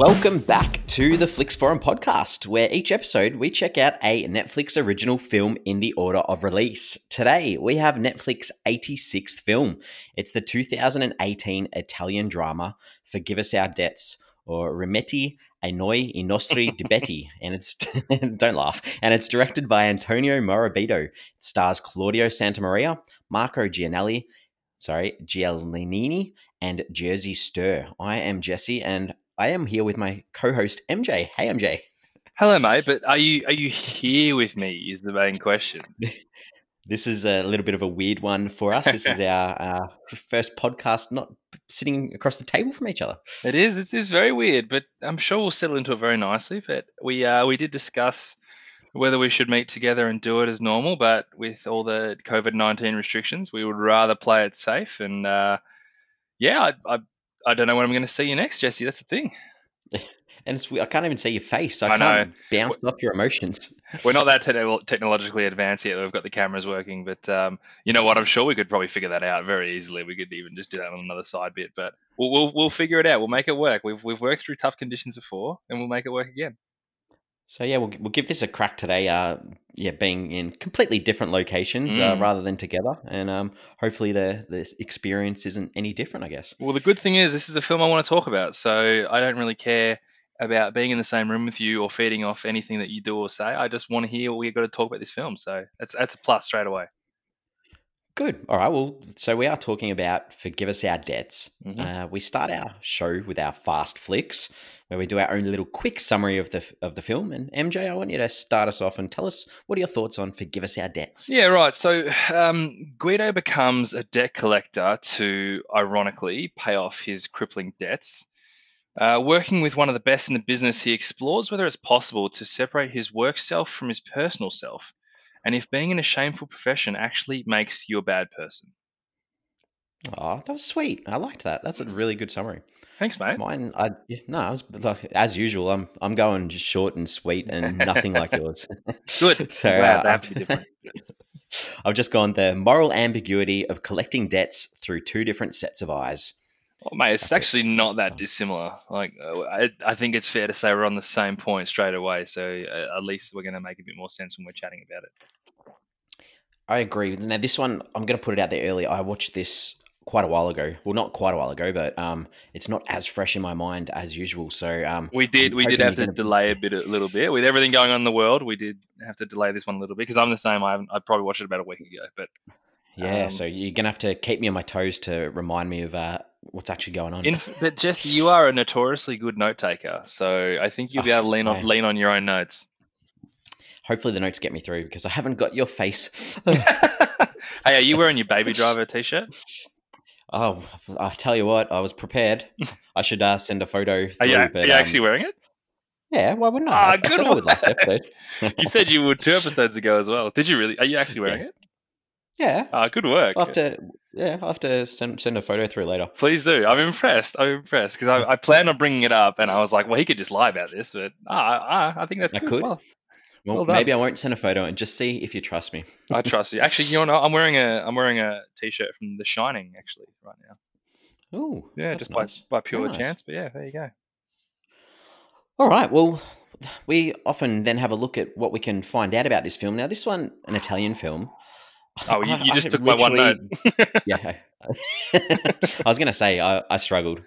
Welcome back to the Flix Forum podcast, where each episode we check out a Netflix original film in the order of release. Today we have Netflix 86th film. It's the 2018 Italian drama Forgive Us Our Debts, or Rimetti a noi i nostri debiti, and it's don't laugh. And it's directed by Antonio Morabito. It stars Claudio Santamaria, Marco Gianelli, sorry, Giallini, and Jerzy Stuhr. I am Jesse, and I am here with my co-host MJ. Hey MJ. Hello, mate. But are you are you here with me? Is the main question. This is a little bit of a weird one for us. This is our, our first podcast not sitting across the table from each other. It is. It is very weird, but I'm sure we'll settle into it very nicely. But we uh, we did discuss whether we should meet together and do it as normal, but with all the COVID nineteen restrictions, we would rather play it safe. And uh, yeah, I, I I don't know when I'm going to see you next, Jesse. That's the thing. and it's, I can't even see your face. I, I can't know. bounce off your emotions. We're not that te- technologically advanced yet. We've got the cameras working, but um, you know what? I'm sure we could probably figure that out very easily. We could even just do that on another side bit, but we'll we'll, we'll figure it out. We'll make it work. We've we've worked through tough conditions before, and we'll make it work again. So yeah, we'll we'll give this a crack today. Uh, yeah, being in completely different locations uh, mm. uh, rather than together, and um, hopefully the the experience isn't any different. I guess. Well, the good thing is this is a film I want to talk about, so I don't really care about being in the same room with you or feeding off anything that you do or say. I just want to hear what we've got to talk about this film. So that's that's a plus straight away. Good. All right. Well, so we are talking about Forgive Us Our Debts. Mm-hmm. Uh, we start our show with our fast flicks, where we do our own little quick summary of the of the film. And MJ, I want you to start us off and tell us what are your thoughts on Forgive Us Our Debts? Yeah, right. So um, Guido becomes a debt collector to, ironically, pay off his crippling debts. Uh, working with one of the best in the business, he explores whether it's possible to separate his work self from his personal self, and if being in a shameful profession actually makes you a bad person. Oh, that was sweet. I liked that. That's a really good summary. Thanks, mate. Mine, I no, I was like, as usual. I'm I'm going just short and sweet and nothing like yours. Good. so uh, have different. I've just gone the moral ambiguity of collecting debts through two different sets of eyes. Oh, mate, it's That's actually it. not that dissimilar. Like, uh, I, I think it's fair to say we're on the same point straight away. So uh, at least we're going to make a bit more sense when we're chatting about it. I agree. Now, this one, I'm going to put it out there early. I watched this quite a while ago. Well, not quite a while ago, but um, it's not as fresh in my mind as usual. So um, we did we did have to delay a bit, a little bit with everything going on in the world. We did have to delay this one a little bit because I'm the same. I I probably watched it about a week ago, but yeah. Um, so you're gonna have to keep me on my toes to remind me of uh, what's actually going on. In, but Jesse, you are a notoriously good note taker, so I think you'll be able to lean on lean on your own notes. Hopefully, the notes get me through because I haven't got your face. hey, are you wearing your baby driver t-shirt? Oh, I tell you what, I was prepared. I should uh, send a photo. Through, are you, but, are you um, actually wearing it? Yeah, why wouldn't I? Ah, good I said I would like episode. you said you would two episodes ago as well. Did you really? Are you actually wearing yeah. it? Yeah. Ah, good work. i have to, yeah, i have to send, send a photo through later. Please do. I'm impressed. I'm impressed because I, I planned on bringing it up and I was like, well, he could just lie about this, but ah, ah I think that's I good. could. Well, well, well maybe I won't send a photo and just see if you trust me. I trust you. Actually, you know, I'm wearing a I'm wearing a t-shirt from The Shining actually right now. Oh, yeah, just nice. by by pure nice. chance. But yeah, there you go. All right. Well, we often then have a look at what we can find out about this film. Now, this one, an Italian film. Oh, you, you just I took my one note. yeah. I was going to say, I, I struggled.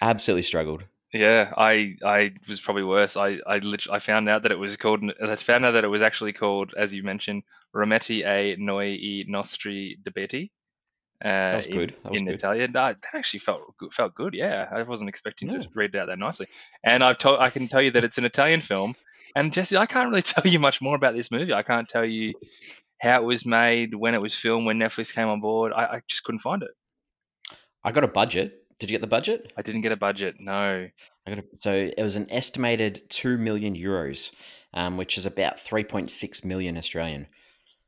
Absolutely struggled. Yeah, I I was probably worse. I I literally I found out that it was called. I found out that it was actually called, as you mentioned, Rimetti e noi i nostri debiti. Uh, That's good. That in, in good. Italian, that actually felt good, felt good. Yeah, I wasn't expecting yeah. to read it out that nicely. And I've told I can tell you that it's an Italian film. And Jesse, I can't really tell you much more about this movie. I can't tell you how it was made, when it was filmed, when Netflix came on board. I, I just couldn't find it. I got a budget. Did you get the budget? I didn't get a budget. No. I got a, so it was an estimated two million euros, um, which is about three point six million Australian.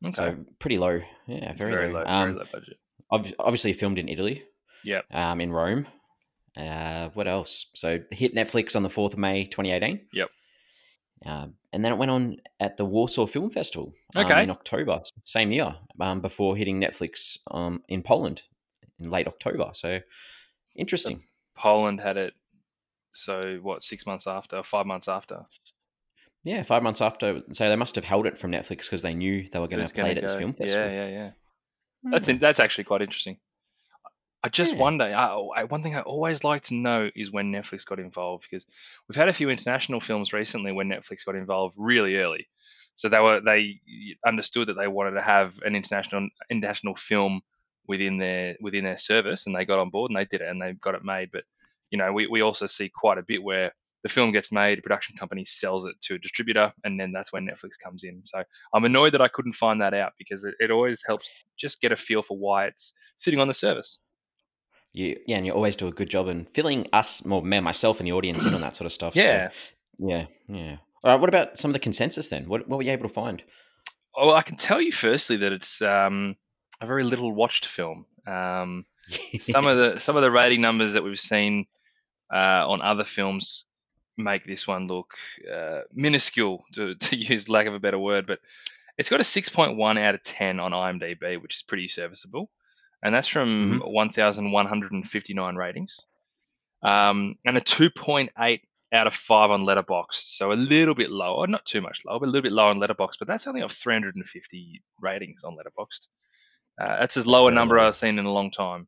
Okay. So pretty low. Yeah, very, very low. low um, very low budget obviously filmed in Italy. Yeah. Um, in Rome. Uh, what else? So hit Netflix on the fourth of May, twenty eighteen. Yep. Um, and then it went on at the Warsaw Film Festival um, okay. in October, same year, um, before hitting Netflix um, in Poland in late October. So interesting. So Poland had it So what? Six months after, five months after. Yeah, five months after. So they must have held it from Netflix because they knew they were going to play it at this film festival. Yeah, yeah, yeah. That's in, that's actually quite interesting. I just Yeah. wonder. I, oh, I, one thing I always like to know is when Netflix got involved because we've had a few international films recently when Netflix got involved really early. So they were they understood that they wanted to have an international international film within their within their service, and they got on board and they did it and they got it made. But you know, we, we also see quite a bit where the film gets made, a production company sells it to a distributor, and then that's when Netflix comes in. So I'm annoyed that I couldn't find that out because it, it always helps just get a feel for why it's sitting on the service. You, yeah, and you always do a good job in filling us, more me, myself, and the audience in on that sort of stuff. so- Yeah. yeah, yeah. All right. What about some of the consensus then? What, what were you able to find? Oh, I can tell you firstly that it's um, a very little watched film. Um, some of the some of the rating numbers that we've seen uh, on other films make this one look uh, minuscule, to, to use lack of a better word. But it's got a 6.1 out of 10 on IMDb, which is pretty serviceable, and that's from 1,159 ratings, um, and a 2.8 out of five on Letterboxd, So a little bit lower, not too much lower, but a little bit lower on Letterboxd. But that's only of 350 ratings on Letterboxd. Uh, that's as low a number low. I've seen in a long time.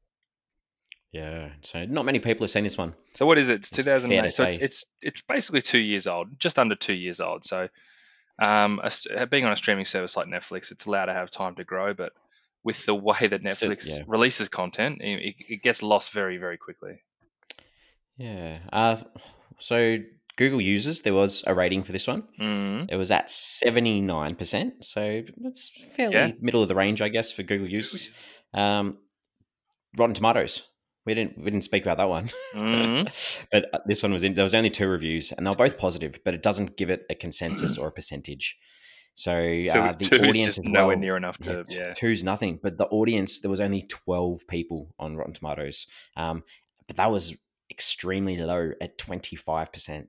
yeah. So not many people have seen this one. So what is it? It's It's 2008. So it's, it's it's basically two years old, just under two years old. So um, a being on a streaming service like Netflix, it's allowed to have time to grow. But with the way that So- Netflix yeah. releases content, it, it- gets lost very very quickly. Yeah. Uh, so Google users, there was a rating for this one. Mm. It was at 79%. So it's fairly Yeah. middle of the range, I guess, for Google users. Um, Rotten Tomatoes. We didn't we didn't speak about that one, Mm. but uh, this one was in. There was only two reviews, and they were both positive, but it doesn't give it a consensus or a percentage. So uh, the two, is audience as nowhere well, near enough to yeah. two's nothing. But the audience, there was only twelve people on Rotten Tomatoes, um, but that was extremely low at twenty five percent,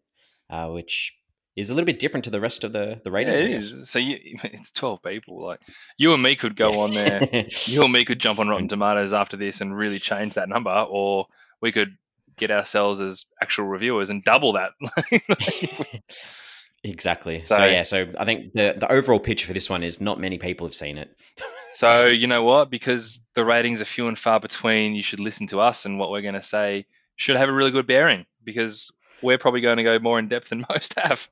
uh, which is a little bit different to the rest of the the ratings. it I guess. is. So you, it's twelve people. Like you and me could go on there. You and me could jump on Rotten Tomatoes after this and really change that number, or we could get ourselves as actual reviewers and double that. exactly. So, So- yeah, so I think the the overall picture for this one is not many people have seen it. so you know what? Because the ratings are few and far between, you should listen to us and what we're going to say should have a really good bearing because we're probably going to go more in depth than most have.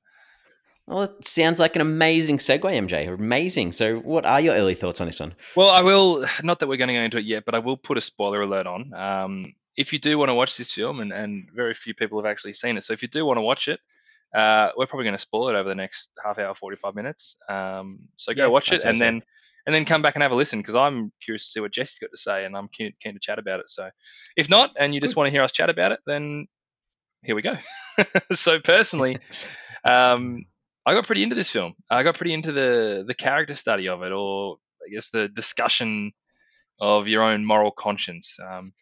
Well, it sounds like an amazing segue, MJ. Amazing. So, what are your early thoughts on this one? Well, I will. Not that we're going to go into it yet, but I will put a spoiler alert on. Um, if you do want to watch this film, and, and very few people have actually seen it, so if you do want to watch it, uh, we're probably going to spoil it over the next half hour, forty five minutes. Um, so go Yeah, watch it, and then and then come back and have a listen because I'm curious to see what Jesse's got to say, and I'm keen, keen to chat about it. So if not, and you just want to hear us chat about it, then here we go. so personally, um, I got pretty into this film. I got pretty into the the character study of it, or I guess the discussion of your own moral conscience. Um,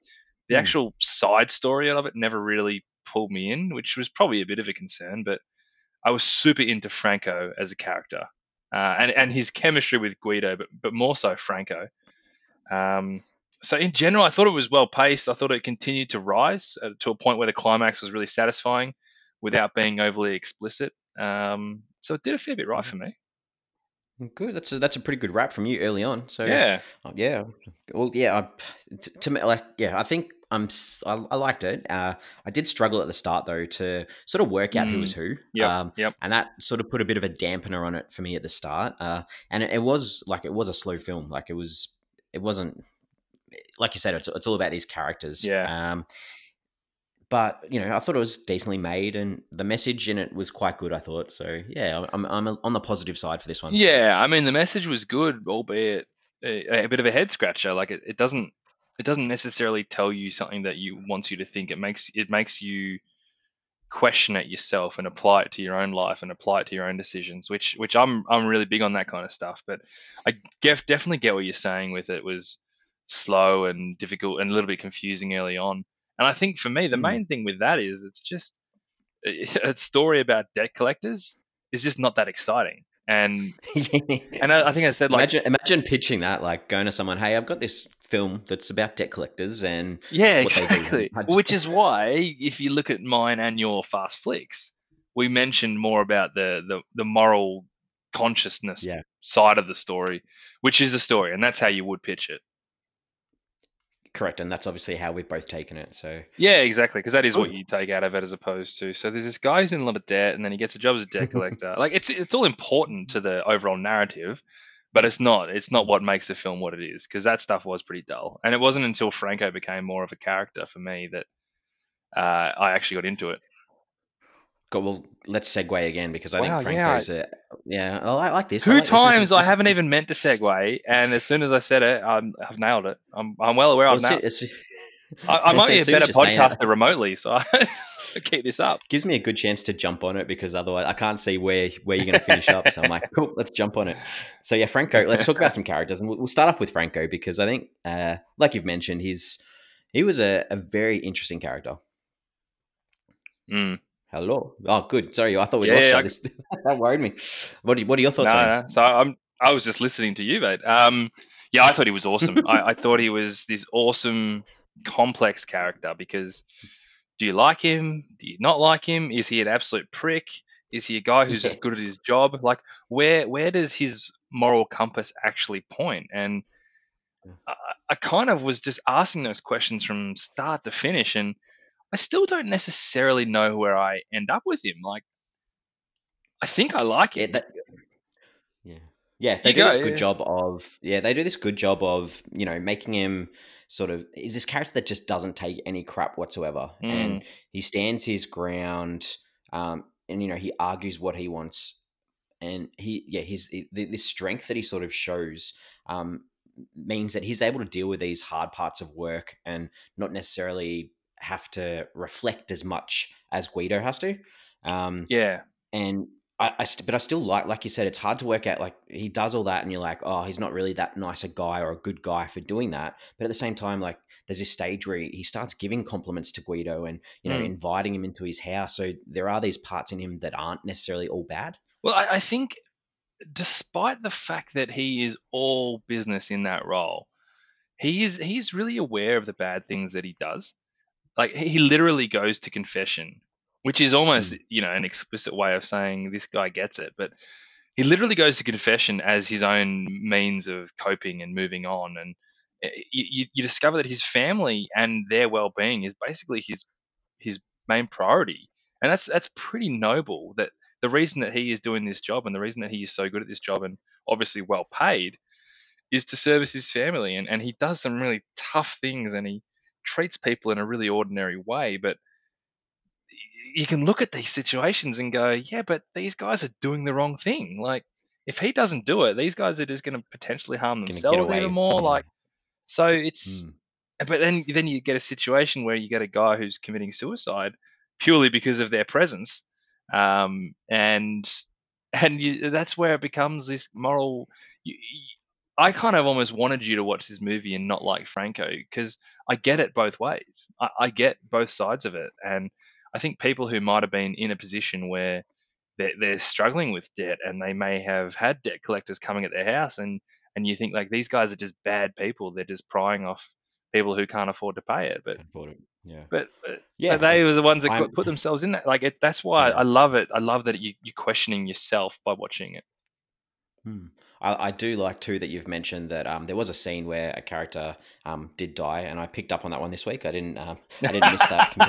the Hmm. actual side story of it never really pulled me in, which was probably a bit of a concern. But I was super into Franco as a character, uh, and and his chemistry with Guido, but but more so Franco. Um, so in general, I thought it was well paced. I thought it continued to rise uh, to a point where the climax was really satisfying, without being overly explicit. Um, so it did a fair bit right for me. Good. That's a, that's a pretty good wrap from you early on. So, Yeah, Uh, yeah. Well, yeah. I, t- to me, like, yeah, I think I'm. I, I liked it. Uh, I did struggle at the start though to sort of work out who was who. Yep, Um, yep. And that sort of put a bit of a dampener on it for me at the start. Uh, and it, it was like it was a slow film. Like it was. It wasn't. Like you said, it's it's all about these characters. Yeah. Um, but you know, I thought it was decently made, and the message in it was quite good. I thought so. Yeah, I'm I'm on the positive side for this one. Yeah, I mean the message was good, albeit a, a bit of a head scratcher. Like it, it doesn't it doesn't necessarily tell you something that you wants you to think. It makes it makes you question it yourself and apply it to your own life and apply it to your own decisions. Which which I'm I'm really big on that kind of stuff. But I gef, definitely get what you're saying with it was slow and difficult and a little bit confusing early on. And I think for me the Hmm. main thing with that is it's just a story about debt collectors is just not that exciting. And and I, I think I said like imagine, imagine pitching that, like going to someone, "Hey, I've got this film that's about debt collectors and Yeah, do. exactly. Which is why, if you look at mine and your fast flicks, we mentioned more about the the, the moral consciousness Yeah. side of the story, which is the story, and that's how you would pitch it. correct, and that's obviously how we've both taken it. So Yeah, exactly, because that is what you take out of it as opposed to. So there's this guy who's in a lot of debt, and then he gets a job as a debt collector. like it's it's all important to the overall narrative, but it's not. It's not what makes the film what it is, because that stuff was pretty dull. And it wasn't until Franco became more of a character for me that uh, I actually got into it. Go, well, let's segue again because I Wow, think yeah, Franco's a yeah. I like, I this. I Two like this. This times is- I haven't even meant to segue, and as soon as I said it, I'm, I've nailed it. I'm, I'm well aware well, I've nailed. it's- I, I might be a better you're saying that, podcaster remotely, so I keep this up. gives me a good chance to jump on it because otherwise I can't see where where you're going to finish up. So I'm like, cool, let's jump on it. So yeah, Franco. Let's talk about some characters, and we'll, we'll start off with Franco because I think, uh, like you've mentioned, he's he was a, a very interesting character. Mm. Hello. Oh, good. Sorry, I thought we Yeah, lost you. I- just, that worried me. What are, what are your No, thoughts on him? no. So I'm. I was just listening to you, mate. Um, yeah, I thought he was awesome. I, I thought he was this awesome, complex character. Because do you like him? Do you not like him? Is he an absolute prick? Is he a guy who's Yeah. as good at his job? Like, where where does his moral compass actually point? And I, I kind of was just asking those questions from start to finish, and I still don't necessarily know where I end up with him. Like, I think I like Yeah, that, yeah, yeah. They You do this good yeah. job of yeah. They do this good job of you know making him sort of is this character that just doesn't take any crap whatsoever, Mm. and he stands his ground, um, and you know he argues what he wants, and he yeah his the, this strength that he sort of shows. Um, means that he's able to deal with these hard parts of work and not necessarily have to reflect as much as Guido has to. Um, yeah. and I, I st- but I still like, like you said, it's hard to work out. Like he does all that, and you're like, oh, he's not really that nice a guy or a good guy for doing that. But at the same time, like there's this stage where he, he starts giving compliments to Guido and you know Mm. inviting him into his house. So there are these parts in him that aren't necessarily all bad. Well, I, I think despite the fact that he is all business in that role, he is he's really aware of the bad things that he does. Like he he literally goes to confession, which is almost you know an explicit way of saying this guy gets it. But he literally goes to confession as his own means of coping and moving on. And eh, you, you, discover that his family and their well-being is basically his his main priority, and that's that's pretty noble. That the reason that he is doing this job and the reason that he is so good at this job and obviously well paid is to service his family. And, and he does some really tough things and he treats people in a really ordinary way. But you can look at these situations and go, yeah, but these guys are doing the wrong thing. Like, if he doesn't do it, these guys are just going to potentially harm themselves even more. Like, so it's, Mm. but then then you get a situation where you get a guy who's committing suicide purely because of their presence, um, and and you, that's where it becomes this moral. You, you- I kind of almost wanted you to watch this movie and not like Franco because I get it both ways. I, I get both sides of it, and I think people who might have been in a position where they're, they're struggling with debt and they may have had debt collectors coming at their house and and you think like these guys are just bad people they're just prying off people who can't afford to pay it but it. Yeah, but, uh, but yeah. they were the ones that I'm- put- put themselves in that like it, that's why Yeah. i love it i love that you, you're questioning yourself by watching it Hmm. I, I do like too that you've mentioned that um, there was a scene where a character um, did die, and I picked up on that one this week. I didn't. Um, I didn't miss that. To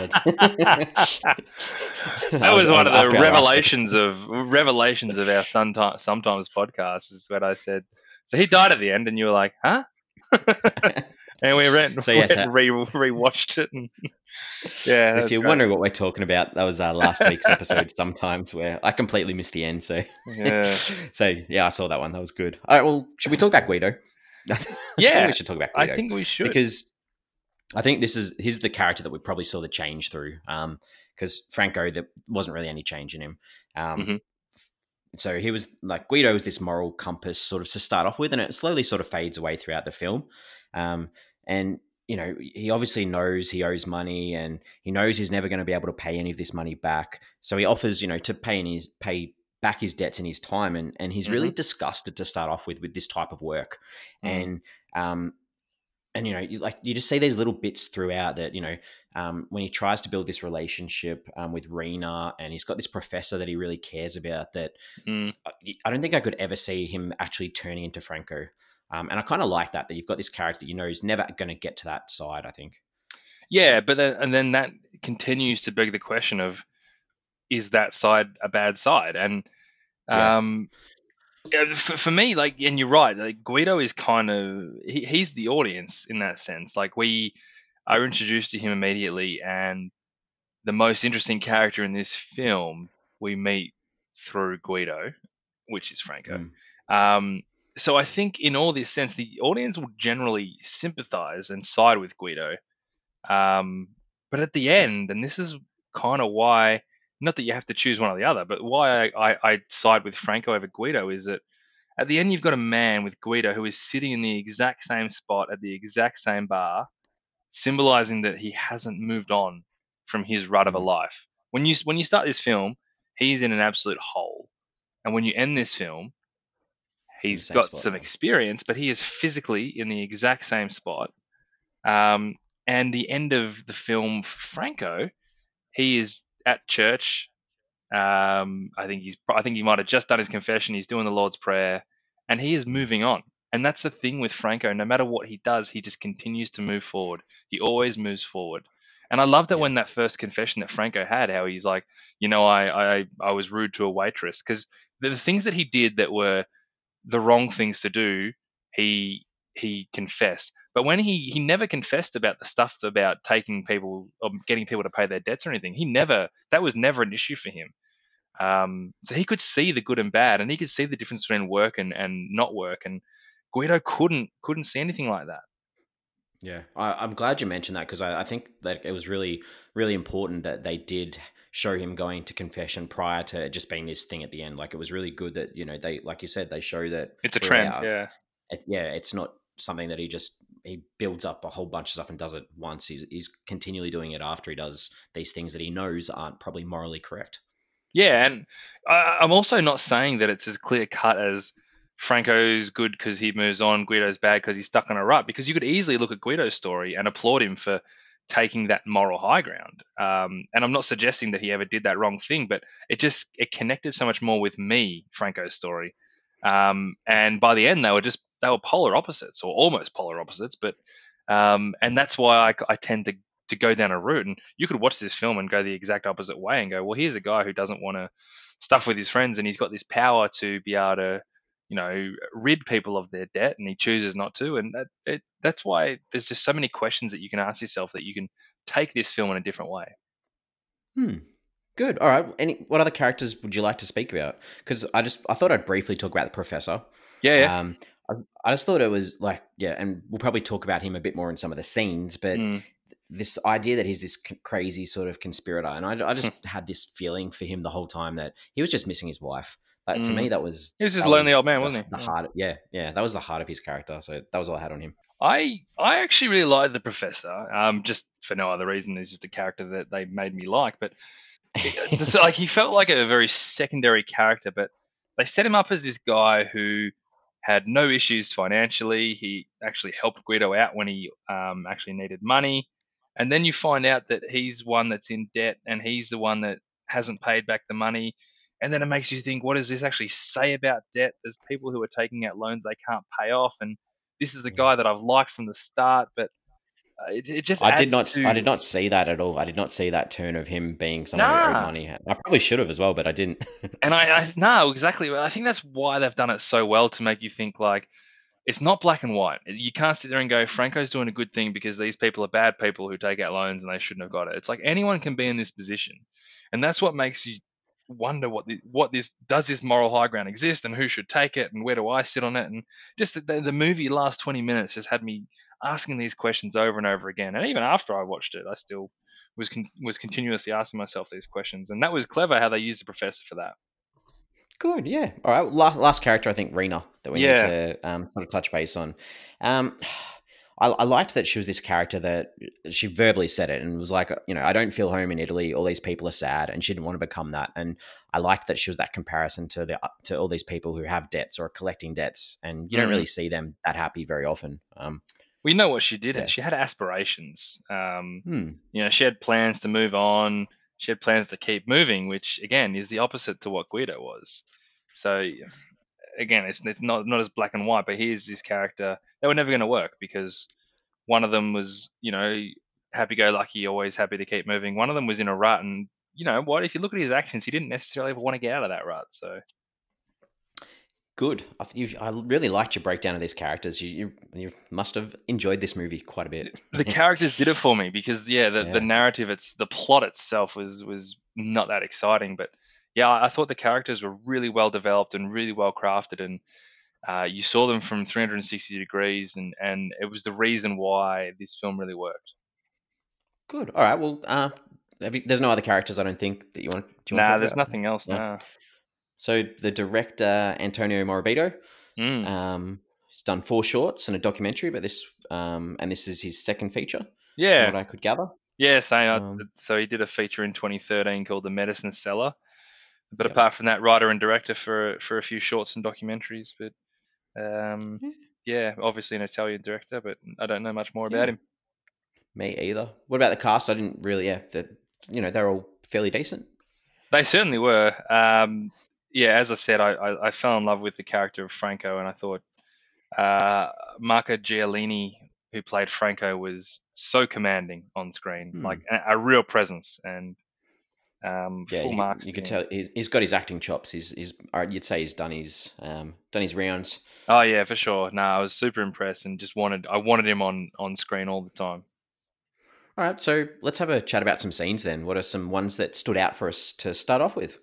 that was, one of the revelations of revelations of our sometimes sometimes podcast is when i said so he died at the end and you were like huh and we went, So, yes, went re rewatched it and yeah if you're great. wondering what we're talking about, that was uh, last week's episode. Sometimes where I completely missed the end. So Yeah. so yeah, I saw that one. That was good. All right. Well, should we talk about Guido? I think Yeah, we should talk about Guido i think we should because I think this is he's the character that we probably saw the change through. Um, because Franco, there wasn't really any change in him. Um, Mhm. so he was like Guido was this moral compass sort of to start off with, and it slowly sort of fades away throughout the film. Um, and you know, he obviously knows he owes money, and he knows he's never going to be able to pay any of this money back. So he offers, you know, to pay in his pay back his debts in his time, and and he's really disgusted to start off with with this type of work, Mhm. and um, and you know, you, like you just see these little bits throughout that you know um, when he tries to build this relationship um, with Rena, and he's got this professor that he really cares about. That Mm. I- I don't think I could ever see him actually turning into Franco. Um, and I kind of like that that you've got this character that you know is never going to get to that side. I think. Yeah, but then and then that continues to beg the question of is that side a bad side? And um yeah, for, for me, like, and you're right, like Guido is kind of he, he's the audience in that sense. Like we are introduced to him immediately, and the most interesting character in this film we meet through Guido, which is Franco. Mm. Um, so I think in all this sense, the audience will generally sympathize and side with Guido. Um, but at the end, and this is kind of why, not that you have to choose one or the other, but why I, I, I side with Franco over Guido is that at the end you've got a man with Guido who is sitting in the exact same spot at the exact same bar, symbolizing that he hasn't moved on from his rut of a Mm. life. When you when you start this film, he's in an absolute hole, and when you end this film, he's got spot, some experience, but he is physically in the exact same spot. Um, and the end of the film, Franco, he is at church. Um, I think he's. I think he might have just done his confession. He's doing the Lord's Prayer, and he is moving on. And that's the thing with Franco. No matter what he does, he just continues to move forward. He always moves forward. And I love that Yeah. when that first confession that Franco had, how he's like, you know, I I, I was rude to a waitress because the, the things that he did that were the wrong things to do, he he confessed. But when he he never confessed about the stuff about taking people or getting people to pay their debts or anything. He never that was never an issue for him. Um, so he could see the good and bad, and he could see the difference between work and, and not work. And Guido couldn't couldn't see anything like that. Yeah, I, I'm glad you mentioned that because I, I think that it was really, really important that they did show him going to confession prior to it just being this thing at the end. Like it was really good that you know they, like you said, they show that It's a trend, yeah. It- yeah, it's not something that he just he builds up a whole bunch of stuff and does it once. He's he's continually doing it after he does these things that he knows aren't probably morally correct. Yeah, and I, I'm also not saying that it's as clear cut as Franco's good because he moves on, Guido's bad because he's stuck on a rut. Because you could easily look at Guido's story and applaud him for taking that moral high ground. Um, and I'm not suggesting that he ever did that wrong thing, but it just it connected so much more with me, Franco's story. Um, and by the end, they were just they were polar opposites or almost polar opposites. But um, and that's why I, I tend to to go down a route. And you could watch this film and go the exact opposite way and go, well, here's a guy who doesn't want to stuff with his friends, and he's got this power to be able to, you know, rid people of their debt, and he chooses not to. And that it, that's why there's just so many questions that you can ask yourself that you can take this film in a different way. Hmm. Good. All right. Any what other characters would you like to speak about? Because I just I thought I'd briefly talk about the professor. Yeah, yeah. Um, I, I just thought it was like yeah, and we'll probably talk about him a bit more in some of the scenes, but. Mm. This idea that he's this c- crazy sort of conspirator, and I, I just had this feeling for him the whole time that he was just missing his wife. Like to Mm. me, that was He was just a lonely old man, the, wasn't he? The Yeah. heart, yeah, yeah, that was the heart of his character. So that was all I had on him. I I actually really like the professor. Um, just for no other reason, he's just a character that they made me like. But it's like he felt like a very secondary character, but they set him up as this guy who had no issues financially. He actually helped Guido out when he um, actually needed money, and then you find out that he's one that's in debt, and he's the one that hasn't paid back the money. And then it makes you think, what does this actually say about debt? There's people who are taking out loans they can't pay off, and this is a guy that I've liked from the start, but uh, it, it just I did not. to- I did not see that at all. I did not see that turn of him being someone who owed Nah. money. I probably should have as well, but I didn't. And I, I no, exactly. I think that's why they've done it so well to make you think like it's not black and white. You can't sit there and go, Franco's doing a good thing because these people are bad people who take out loans and they shouldn't have got it. It's like anyone can be in this position, and that's what makes you wonder what the, what this does this moral high ground exist and who should take it and where do I sit on it and just the, the, movie last 20 minutes just had me asking these questions over and over again and even after I watched it I still was con- was continuously asking myself these questions and that was clever how they used the professor for that Good, yeah. All right. La- last character, I think Rena, that we Yeah. need to um, sort of touch base on. Um, I, I liked that she was this character that she verbally said it and was like, you know, I don't feel home in Italy. All these people are sad, and she didn't want to become that. And I liked that she was that comparison to the to all these people who have debts or are collecting debts, and you don't Mm. really see them that happy very often. Um, we know what she did. Yeah. She had aspirations. Um, Hmm. you know, she had plans to move on. She had plans to keep moving, which again is the opposite to what Guido was. So again, it's it's not not as black and white. But here's his character. They were never going to work because one of them was, you know, happy-go-lucky, always happy to keep moving. One of them was in a rut, and you know what? If you look at his actions, he didn't necessarily ever want to get out of that rut. So Good. I, I really liked your breakdown of these characters. You, you you must have enjoyed this movie quite a bit. the characters did it for me because yeah, the, Yeah. the narrative, it's the plot itself was was not that exciting, but yeah, I thought the characters were really well developed and really well crafted, and uh, you saw them from 360 degrees, and and it was the reason why this film really worked. Good. All right. Well, uh, have you, there's no other characters I don't think that you want. Do you Nah, there's about? nothing else. No. Nah. So the director Antonio Morabito, Mm. um, he's done four shorts and a documentary, but this um, and this is his second feature. From Yeah, what I could gather. yeah. Same. Um, so he did a feature in 2013 called The Medicine Seller. But apart from that, writer and director for for a few shorts and documentaries. But um, Yeah. yeah, obviously an Italian director, but I don't know much more about Yeah. him. Me either. What about the cast? I didn't really. Yeah, that you know they're all fairly decent. They certainly were. Um, yeah, as I said, I, I, I fell in love with the character of Franco, and I thought uh, Marco Giallini, who played Franco, was so commanding on screen, Hmm. like a, a real presence, and um, Yeah, full you, marks. you could tell he's, he's got his acting chops. He's, he's or you'd say he's done his um, done his rounds. Oh yeah, for sure. No, I was super impressed, and just wanted I wanted him on on screen all the time. All right, so let's have a chat about some scenes then. What are some ones that stood out for us to start off with?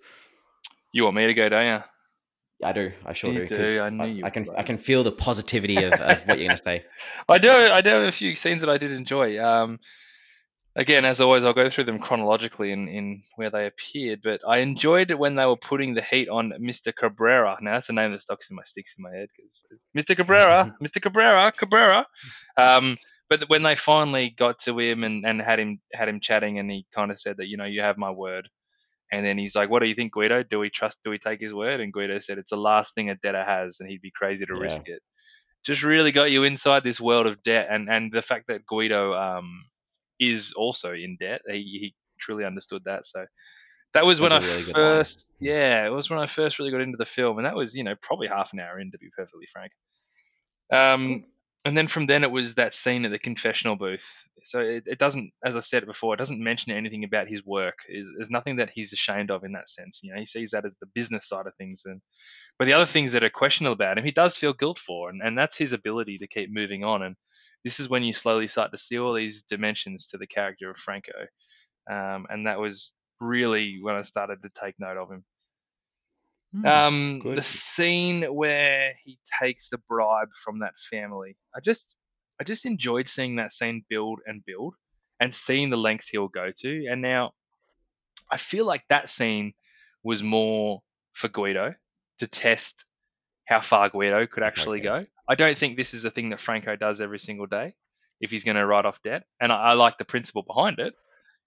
You want me to go, don't you? I do, I sure You do. do, I you I can, would. I can feel the positivity of, of what you're going to say. I do. I do have a few scenes that I did enjoy. Um, again, as always, I'll go through them chronologically in, in where they appeared. But I enjoyed it when they were putting the heat on Mr. Cabrera. Now that's a name that sticks in my sticks in my head because Mr. Cabrera, Mr. Cabrera, Cabrera. Um, but when they finally got to him and, and had him had him chatting, and he kind of said that you know you have my word. And then he's like, "What do you think, Guido? Do we trust? Do we take his word?" And Guido said, "It's the last thing a debtor has, and he'd be crazy to Yeah. risk it." Just really got you inside this world of debt, and and the fact that Guido um is also in debt, he, he truly understood that. So that was when I really first, yeah, it was when I first really got into the film, and that was you know probably half an hour in, to be perfectly frank. Um, and then from then it was that scene at the confessional booth. So it, it doesn't, as I said before, it doesn't mention anything about his work. Is there's nothing that he's ashamed of in that sense. You know, he sees that as the business side of things, and but the other things that are questionable about him, he does feel guilt for, and, and that's his ability to keep moving on. And this is when you slowly start to see all these dimensions to the character of Franco, um, and that was really when I started to take note of him. Hmm, Um, the scene where he takes the bribe from that family, I just, I just enjoyed seeing that scene build and build, and seeing the lengths he'll go to. And now, I feel like that scene was more for Guido to test how far Guido could actually Okay. go. I don't think this is a thing that Franco does every single day if he's going to write off debt, and I, I like the principle behind it.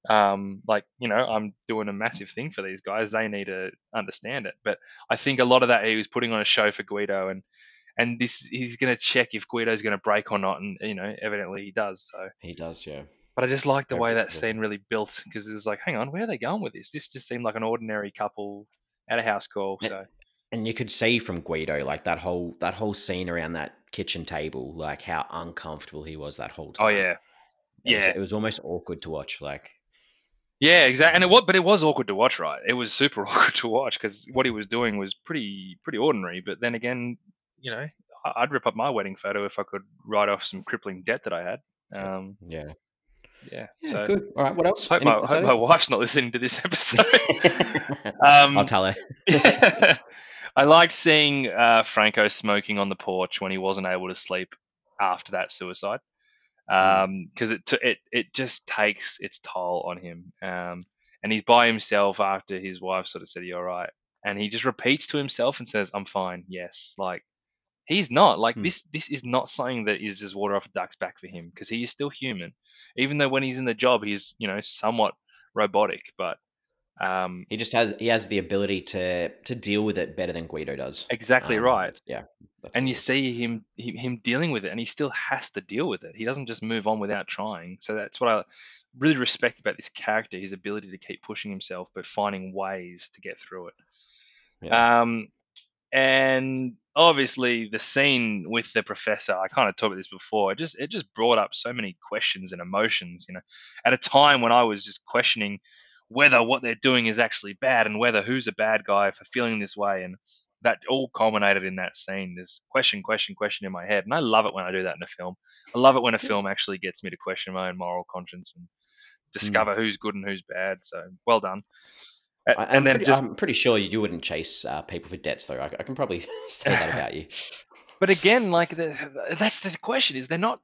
Um, like you know, I'm doing a massive thing for these guys; they need to understand it. But I think a lot of that he was putting on a show for Guido, and and this he's going to check if Guido's going to break or not, and you know, evidently he does. So, He does, yeah. but I just like the way that scene really built because it was like, hang on, where are they going with this? This just seemed like an ordinary couple at a house call. So And you could see from Guido, like that whole that whole scene around that kitchen table, like how uncomfortable he was that whole time. oh yeah, It was- yeah. it was almost awkward to watch. Like, Yeah, exactly. And it was, but it was awkward to watch, right? It was super awkward to watch because what he was doing was pretty, pretty ordinary. But then again, you know, I'd rip up my wedding photo if I could write off some crippling debt that I had. Um, yeah, yeah. yeah, so good. All right, what else? hope Any- my, hope my wife's not listening to this episode. um, I'll tell her. I liked seeing uh, Franco smoking on the porch when he wasn't able to sleep after that suicide, because it, t- it it just takes its toll on him. Um, and he's by himself after his wife sort of said, "You're right," and he just repeats to himself and says, "I'm fine." Yes, like he's not like Hmm. this. This is not something that is just water off a duck's back for him because he is still human, even though when he's in the job, he's you know somewhat robotic, but Um, he just has he has the ability to to deal with it better than Guido does. exactly Um, right. Yeah, and you see him he- him dealing with it and he still has to deal with it he doesn't just move on without trying so that's what i really respect about this character his ability to keep pushing himself but finding ways to get through it Yeah. um and obviously the scene with the professor i kind of talked about this before it just it just brought up so many questions and emotions you know at a time when i was just questioning whether what they're doing is actually bad and whether who's a bad guy for feeling this way and that all culminated in that scene. There's question question question in my head and i love it when i do that in a film. I love it when a film actually gets me to question my own moral conscience and discover who's good and who's bad so well done. And I'm, then pretty, just I'm pretty sure you wouldn't chase uh, people for debts, though. I, I can probably say that about you. But again, like the, that's the question: is they're not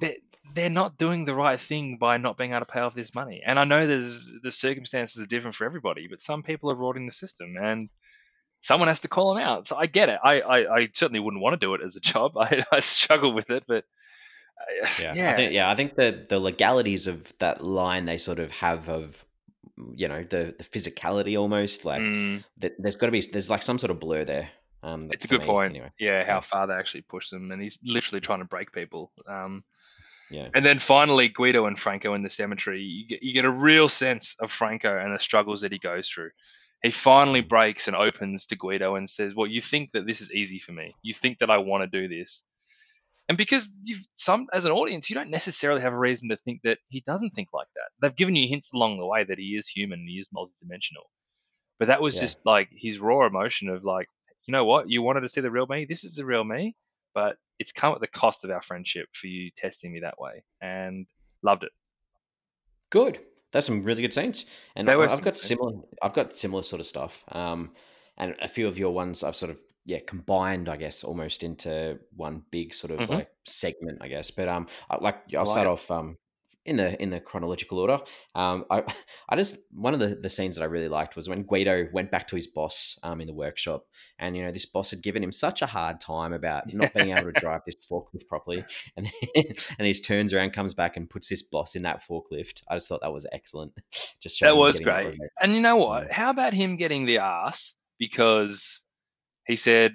they're, they're not doing the right thing by not being able to pay off this money. And I know there's the circumstances are different for everybody, but some people are rorting the system, and someone has to call them out. So I get it. I I, I certainly wouldn't want to do it as a job. I, I struggle with it, but uh, Yeah, yeah, I think yeah, I think the the legalities of that line they sort of have of you know the the physicality almost like Mm, that. There's got to be there's like some sort of blur there. Um, it's a good me, point. Anyway, Yeah, how far they actually push them, and he's literally trying to break people. Um, yeah, And then finally, Guido and Franco in the cemetery. You get, you get a real sense of Franco and the struggles that he goes through. He finally breaks and opens to Guido and says, "Well, you think that this is easy for me? You think that I want to do this?" And because you've some as an audience, you don't necessarily have a reason to think that he doesn't think like that. They've given you hints along the way that he is human and he is multidimensional. But that was Yeah. just like his raw emotion of like, you know what? You wanted to see the real me. This is the real me, but it's come at the cost of our friendship for you testing me that way. And loved it. good. That's some really good scenes, and I've got similar. I've got similar sort of stuff. Um, and a few of your ones I've sort of yeah combined, I guess, almost into one big sort of Mhm. like segment, I guess. But um, I, like I'll like start it. off um in the in the chronological order. Um, I I just one of the the scenes that I really liked was when Guido went back to his boss um in the workshop, and you know this boss had given him such a hard time about not being able to drive this forklift properly, and and he turns around, comes back, and puts this boss in that forklift. I just thought that was excellent. Just That was great. And you know what? Yeah. How about him getting the ass because he said,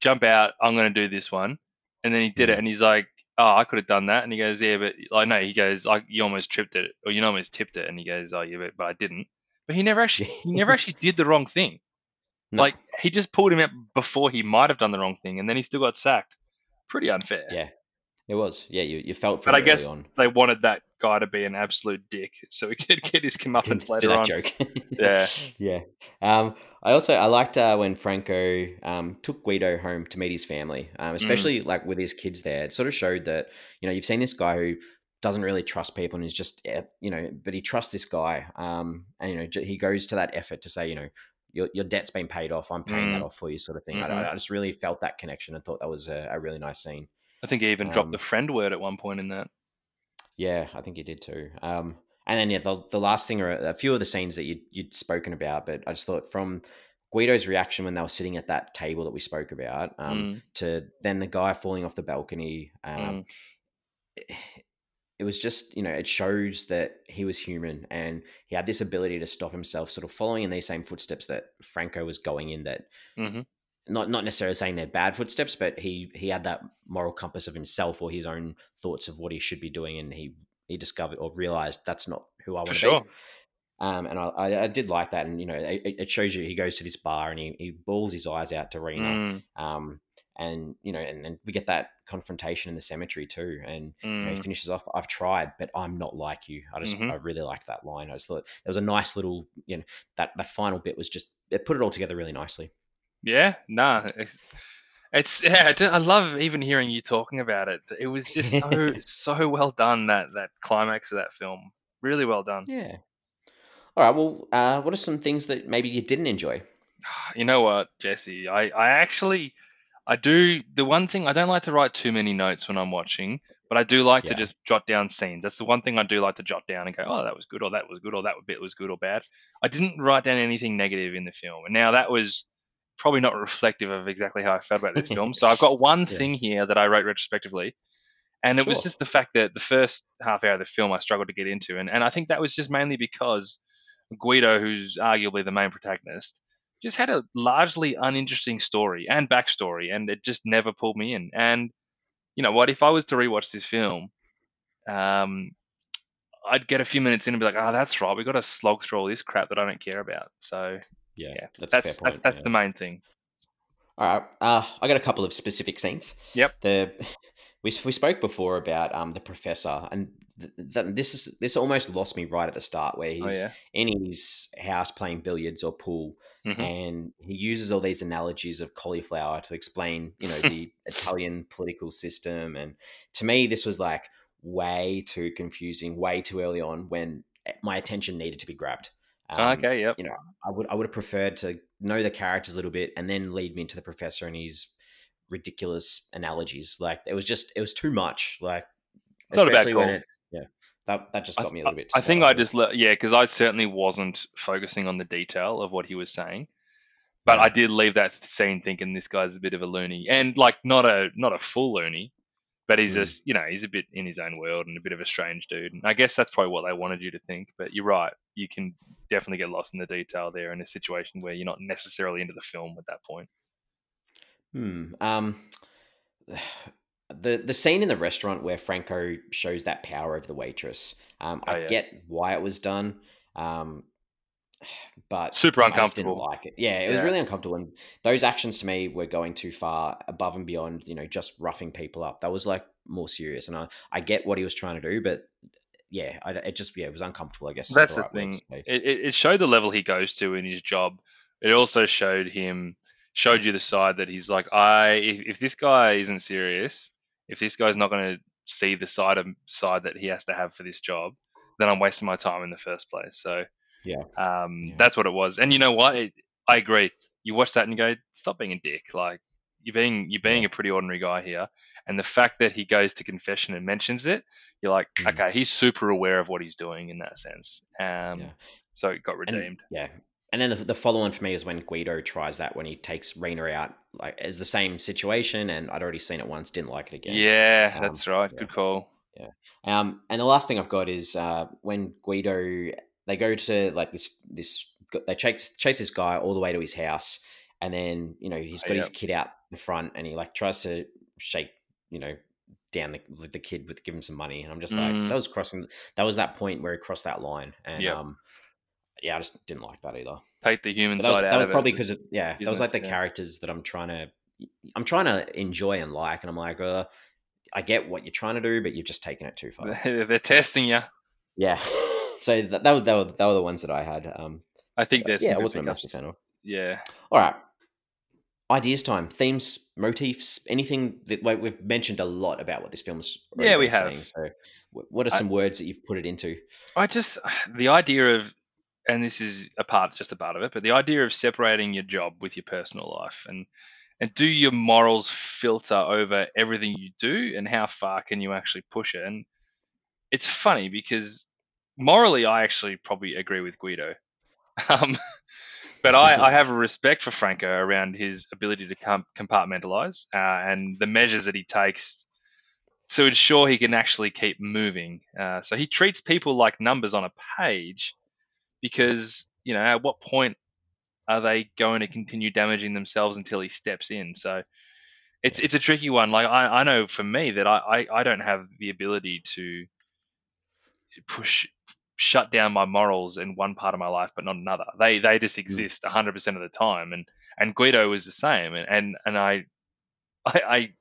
"Jump out! I'm going to do this one," and then he did it, Mm. and he's like, "Oh, I could have done that," and he goes, "Yeah, but like no," he goes, "Like you almost tripped it, or you almost tipped it," and he goes, "Oh, yeah, but, but I didn't." But he never actually, he never actually did the wrong thing. No. Like he just pulled him out before he might have done the wrong thing, and then he still got sacked. Pretty unfair. Yeah, it was. Yeah, you, you felt for But I guess early on. they wanted that guy to be an absolute dick so he could get his comeuppance later that on. joke. Yeah. yeah. Um, I also I liked uh, when Franco um, took Guido home to meet his family, Mm. um, especially like with his kids there. It sort of showed that you know you've seen this guy who doesn't really trust people and is just eh, you know, but he trusts this guy, um, and you know he goes to that effort to say you know. Your, your debt's been paid off. I'm paying that Mm. off for you, sort of thing. Mhm. I, I just really felt that connection and thought that was a, a really nice scene. I think he even dropped Um, the friend word at one point in that. Yeah, I think you did too. Um, and then yeah, the, the last thing are a few of the scenes that you'd, you'd spoken about, but I just thought from Guido's reaction when they were sitting at that table that we spoke about, um, Mm, to then the guy falling off the balcony, um, mm, it, it was just you know it shows that he was human and he had this ability to stop himself, sort of following in these same footsteps that Franco was going in. That mhm. Not not necessarily saying they're bad footsteps, but he he had that moral compass of himself or his own thoughts of what he should be doing, and he he discovered or realized that's not who I want For to sure. be. Um, and I, I, did like that, and you know, it, it shows you he goes to this bar and he, he bawls his eyes out to Rena, Mm, um, and you know, and then we get that confrontation in the cemetery too, and you know, he mm. finishes off, "I've tried, but I'm not like you." I just, Mhm. I really liked that line. I just thought there was a nice little, you know, that that final bit was just it put it all together really nicely. Yeah, nah, it's, it's yeah. I love even hearing you talking about it. It was just so so well done that that climax of that film. Really well done. Yeah. All right. Well, uh, what are some things that maybe you didn't enjoy? You know what, Jesse? I I actually I do the one thing I don't like to write too many notes when I'm watching, but I do like to just jot down scenes. That's the one thing I do like to jot down and go, oh, that was good, or that was good, or that bit was good or bad. I didn't write down anything negative in the film, and now that was probably not reflective of exactly how I felt about this film. So I've got one Yeah. thing here that I wrote retrospectively, and it was just the fact that the first half hour of the film I struggled to get into, and and I think that was just mainly because Guido, who's arguably the main protagonist, just had a largely uninteresting story and backstory, and it just never pulled me in. And you know what? If I was to rewatch this film, um, I'd get a few minutes in and be like, "Oh, that's right. We've got to slog through all this crap that I don't care about." So Yeah, yeah, that's that's fair that's, point. that's yeah. the main thing. All right. Uh, I got a couple of specific scenes. Yep. The we, we spoke before about um the professor, and th- th- this is this almost lost me right at the start, where he's Oh yeah. in his house playing billiards or pool, Mhm. and he uses all these analogies of cauliflower to explain, you know, the Italian political system. And to me, this was like way too confusing, way too early on when eh, my attention needed to be grabbed. Um, okay. Yep. you know, I would I would have preferred to know the characters a little bit and then lead me into the professor and his ridiculous analogies. Like it was just it was too much. Like it's Not a bad when it yeah that that just I, got me a little bit. I think I just let yeah, because I certainly wasn't focusing on the detail of what he was saying, but I did leave that scene thinking this guy's a bit of a loony, and like not a not a full loony, but he's Mm. just you know he's a bit in his own world and a bit of a strange dude. And I guess that's probably what they wanted you to think. But you're right, you can definitely get lost in the detail there in a situation where you're not necessarily into the film at that point. Hmm. Um, the the scene in the restaurant where Franco shows that power over the waitress. Um, Oh, I yeah. get why it was done. Um, but Super I just didn't uncomfortable. like it. Yeah, it was really uncomfortable, and those actions to me were going too far above and beyond. You know, just roughing people up. That was like more serious, and I I get what he was trying to do, but yeah, I, it just yeah, it was uncomfortable. I guess That's the right thing. It, it, it showed the level he goes to in his job. It also showed him, showed you the side that he's like, I if, if this guy isn't serious, if this guy's not going to see the side of side that he has to have for this job, then I'm wasting my time in the first place. So Yeah. um, Yeah. that's what it was. And you know what? It, I agree. You watch that and you go, stop being a dick. Like you're being you're being a pretty ordinary guy here. And the fact that he goes to confession and mentions it, you're like, Mm. okay, he's super aware of what he's doing in that sense. Um, Yeah. so it got And- redeemed. yeah. And then the, the follow on for me is when Guido tries that when he takes Rena out, like as the same situation, and I'd already seen it once, didn't like it again. Yeah, Um, that's right. yeah. Good call. Yeah. Um, and the last thing I've got is uh, when Guido they go to like this this they chase chase this guy all the way to his house, and then you know he's got his yeah. kid out the front, and he like tries to shake you know down the with the kid with give him some money, and I'm just like Mm. that was crossing that was that point where he crossed that line, and Yep. um, yeah, I just didn't like that either. Take the human But that was, side that was probably because yeah, that was like the yeah. characters that I'm trying to I'm trying to enjoy and like, and I'm like, uh, I get what you're trying to do, but you're just taking it too far. They're, testing you. Yeah. So that that were, that were that were the ones that I had. Um, I think there's yeah, some I good wasn't a massive fan of. Yeah. All right. Ideas time, themes, motifs, anything that like, we've mentioned a lot about what this film's. Yeah, we have. saying, so, what are I- some words that you've put it into? I just the idea of, and this is a part, just a part of it, but the idea of separating your job with your personal life, and and do your morals filter over everything you do, and how far can you actually push it? And it's funny because morally, I actually probably agree with Guido, um, but I, I have a respect for Franco around his ability to com- compartmentalize uh, and the measures that he takes to ensure he can actually keep moving. Uh, so he treats people like numbers on a page because, you know, at what point are they going to continue damaging themselves until he steps in? So it's it's a tricky one. Like I, I know for me that I, I, I don't have the ability to push shut down my morals in one part of my life but not another. They they just exist 100% of the time and and Guido was the same and and, and I I I,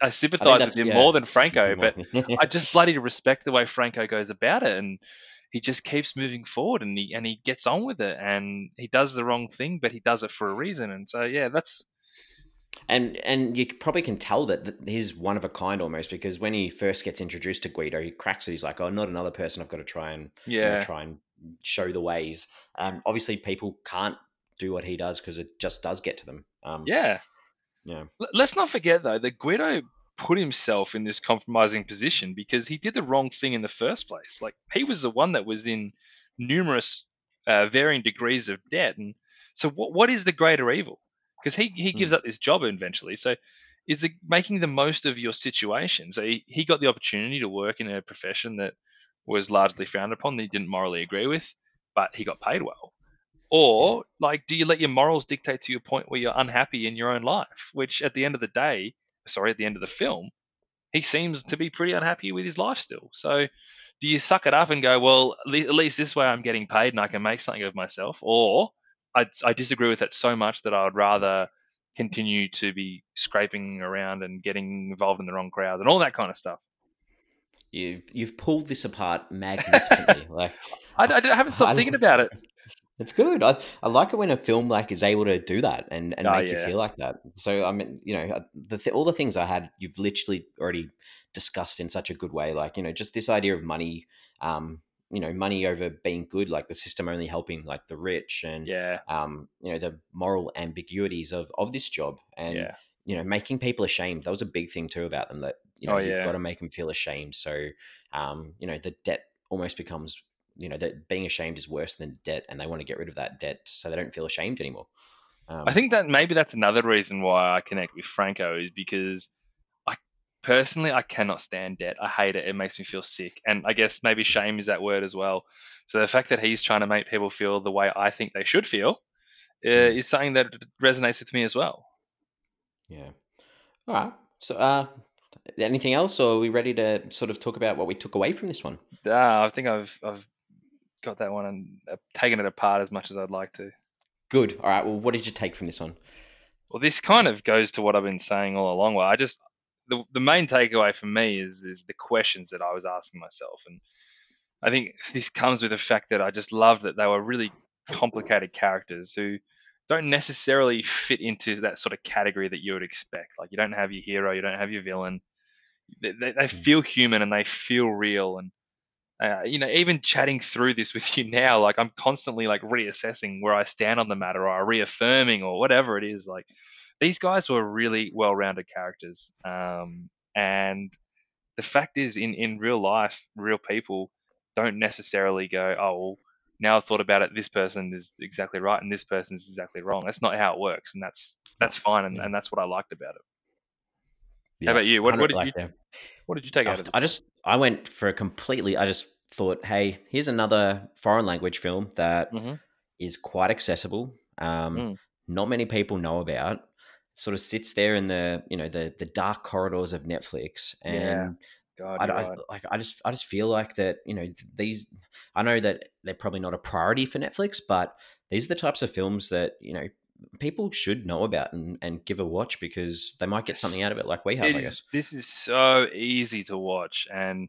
I sympathize with him yeah, more than Franco, but I I just bloody respect the way Franco goes about it, and he just keeps moving forward, and he and he gets on with it, and he does the wrong thing, but he does it for a reason, and so yeah, that's And and you probably can tell that he's one of a kind almost because when he first gets introduced to Guido, he cracks it. He's like, "Oh, not another person. I've got to try and you know, yeah, try and show the ways." Um, obviously, people can't do what he does because it just does get to them. Um, yeah. yeah, L- Let's not forget though that Guido put himself in this compromising position because he did the wrong thing in the first place. Like he was the one that was in numerous uh, varying degrees of debt, and so what what is the greater evil? Because he he gives Hmm. up this job eventually, so. Is it making the most of your situation? So he, he got the opportunity to work in a profession that was largely frowned upon that he didn't morally agree with, but he got paid well? Or like, do you let your morals dictate to your point where you're unhappy in your own life? Which at the end of the day, sorry, at the end of the film, he seems to be pretty unhappy with his life still. So do you suck it up and go, well, at least this way I'm getting paid and I can make something of myself? Or I, I disagree with it so much that I would rather continue to be scraping around and getting involved in the wrong crowds and all that kind of stuff. You you've pulled this apart magnificently. like I, I, haven't stopped I, thinking about it. It's good. I, I like it when a film like is able to do that and, and oh, make yeah. you feel like that. So I mean, you know, the th- all the things I had, you've literally already discussed in such a good way. Like you know, just this idea of money, um, you know, money over being good, like the system only helping like the rich, and yeah, um, you know, the moral ambiguities of of this job, and yeah. you know, making people ashamed. That was a big thing too about them. That you know, oh, you've got to make them feel ashamed. So, um, you know, the debt almost becomes you know that being ashamed is worse than debt, and they want to get rid of that debt so they don't feel ashamed anymore. Um, I think that maybe that's another reason why I connect with Franco is because personally I cannot stand debt. I hate it. It makes me feel sick, and I guess maybe shame is that word as well. So the fact that he's trying to make people feel the way I think they should feel uh, hmm. is something that resonates with me as well. Yeah. All right. So, uh, anything else, or are we ready to sort of talk about what we took away from this one? Uh, I think I've I've got that one and uh, taken it apart as much as I'd like to. Good. All right. Well, what did you take from this one? Well, this kind of goes to what I've been saying all along. Where I just the the main takeaway for me is is the questions that I was asking myself, and I think this comes with the fact that I just love that they were really complicated characters who don't necessarily fit into that sort of category that you would expect. Like you don't have your hero, you don't have your villain. They, they, they hmm. feel human and they feel real, and uh, you know, even chatting through this with you now, like I'm constantly like reassessing where I stand on the matter or reaffirming or whatever it is. Like these guys were really well-rounded characters, um, and the fact is, in in real life, real people don't necessarily go, oh, well, now I've thought about it, this person is exactly right and this person is exactly wrong. That's not how it works, and that's that's fine, and, and that's what I liked about it. Yeah, How about you? What, what did like you? What did you take out of it? I just I went for a completely. I just thought, hey, here's another foreign language film that mm-hmm. is quite accessible. Um, mm. Not many people know about. Sort of sits there in the you know the the dark corridors of Netflix, and yeah. God, I, I, like I just I just feel like that you know these I know that they're probably not a priority for Netflix, but these are the types of films that you know people should know about and, and give a watch because they might get something out of it like we have, I guess. This is so easy to watch. And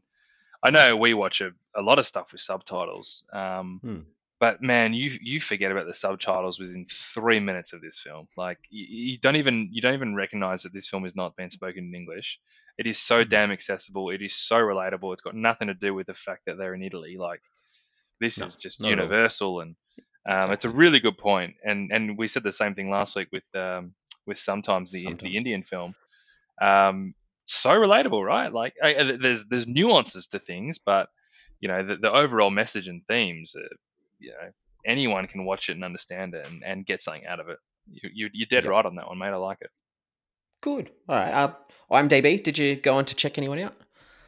I know we watch a, a lot of stuff with subtitles. Um, hmm. But man, you you forget about the subtitles within three minutes of this film. Like you, you, don't even you don't even recognize that this film is not being spoken in English. It is so hmm. damn accessible. It is so relatable. It's got nothing to do with the fact that they're in Italy. Like this no, is just universal and um, exactly. It's a really good point. and and we said the same thing last week with um, with sometimes the sometimes. the Indian film. Um, so relatable, right? Like I, there's there's nuances to things, but you know the, the overall message and themes. Uh, you know anyone can watch it and understand it and, and get something out of it. You, you you're dead yep. right on that one, mate. I like it. Good. All right. Uh, IMDb. Did you go on to check anyone out?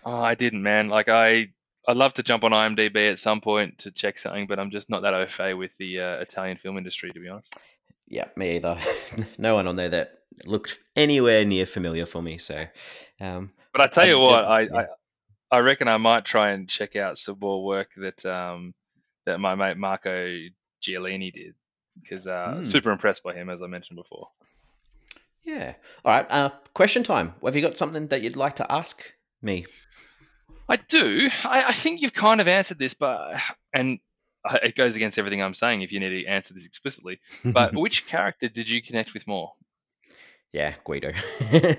Oh, I didn't, man. Like I I'd love to jump on IMDb at some point to check something, but I'm just not that au fait with the uh, Italian film industry, to be honest. Yeah, me either. no one on there that looked anywhere near familiar for me. So, um, but I tell I you what, I, yeah. I, I reckon I might try and check out some more work that um, that my mate Marco Giallini did because uh, mm. super impressed by him, as I mentioned before. Yeah. All right. Uh, question time. Have you got something that you'd like to ask me? I do. I, I think you've kind of answered this, but and it goes against everything I'm saying if you need to answer this explicitly. But which character did you connect with more? Yeah, Guido. you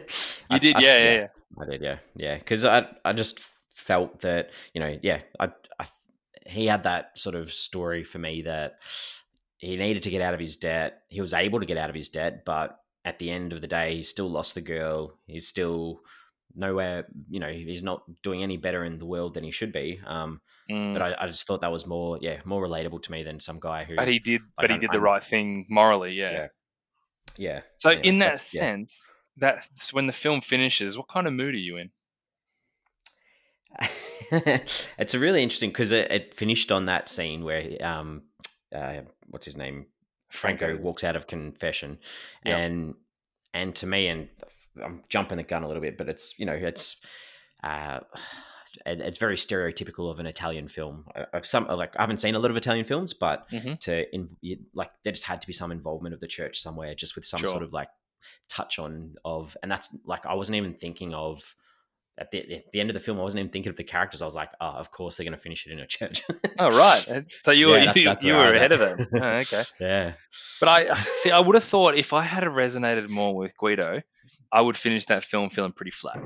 I, did, I, yeah, yeah, yeah, I did, yeah, yeah. Because I, I just felt that you know, yeah, I, I, he had that sort of story for me that he needed to get out of his debt. He was able to get out of his debt, but at the end of the day, he still lost the girl. He's still nowhere, you know, he's not doing any better in the world than he should be. Um, mm. But I, I, just thought that was more, yeah, more relatable to me than some guy who. But he did, like, but he did the right thing morally, yeah. Yeah. yeah so yeah, in that sense, yeah. that when the film finishes, what kind of mood are you in? it's a really interesting because it, it, finished on that scene where um, uh, what's his name? Franco, walks out of confession, Yeah. and and to me, and I'm jumping the gun a little bit, but it's you know it's uh, it's very stereotypical of an Italian film. I've some like I haven't seen a lot of Italian films, but Mhm. to in, like there just had to be some involvement of the church somewhere, just with some Sure. sort of like touch on of, and that's like I wasn't even thinking of. At the, at the end of the film, I wasn't even thinking of the characters. I was like, "Oh, of course they're going to finish it in a church." Oh right. So you were Yeah, that's- you, that's you were ahead at. of it. Oh, okay. yeah, But I see. I would have thought if I had resonated more with Guido, I would finish that film feeling pretty flat,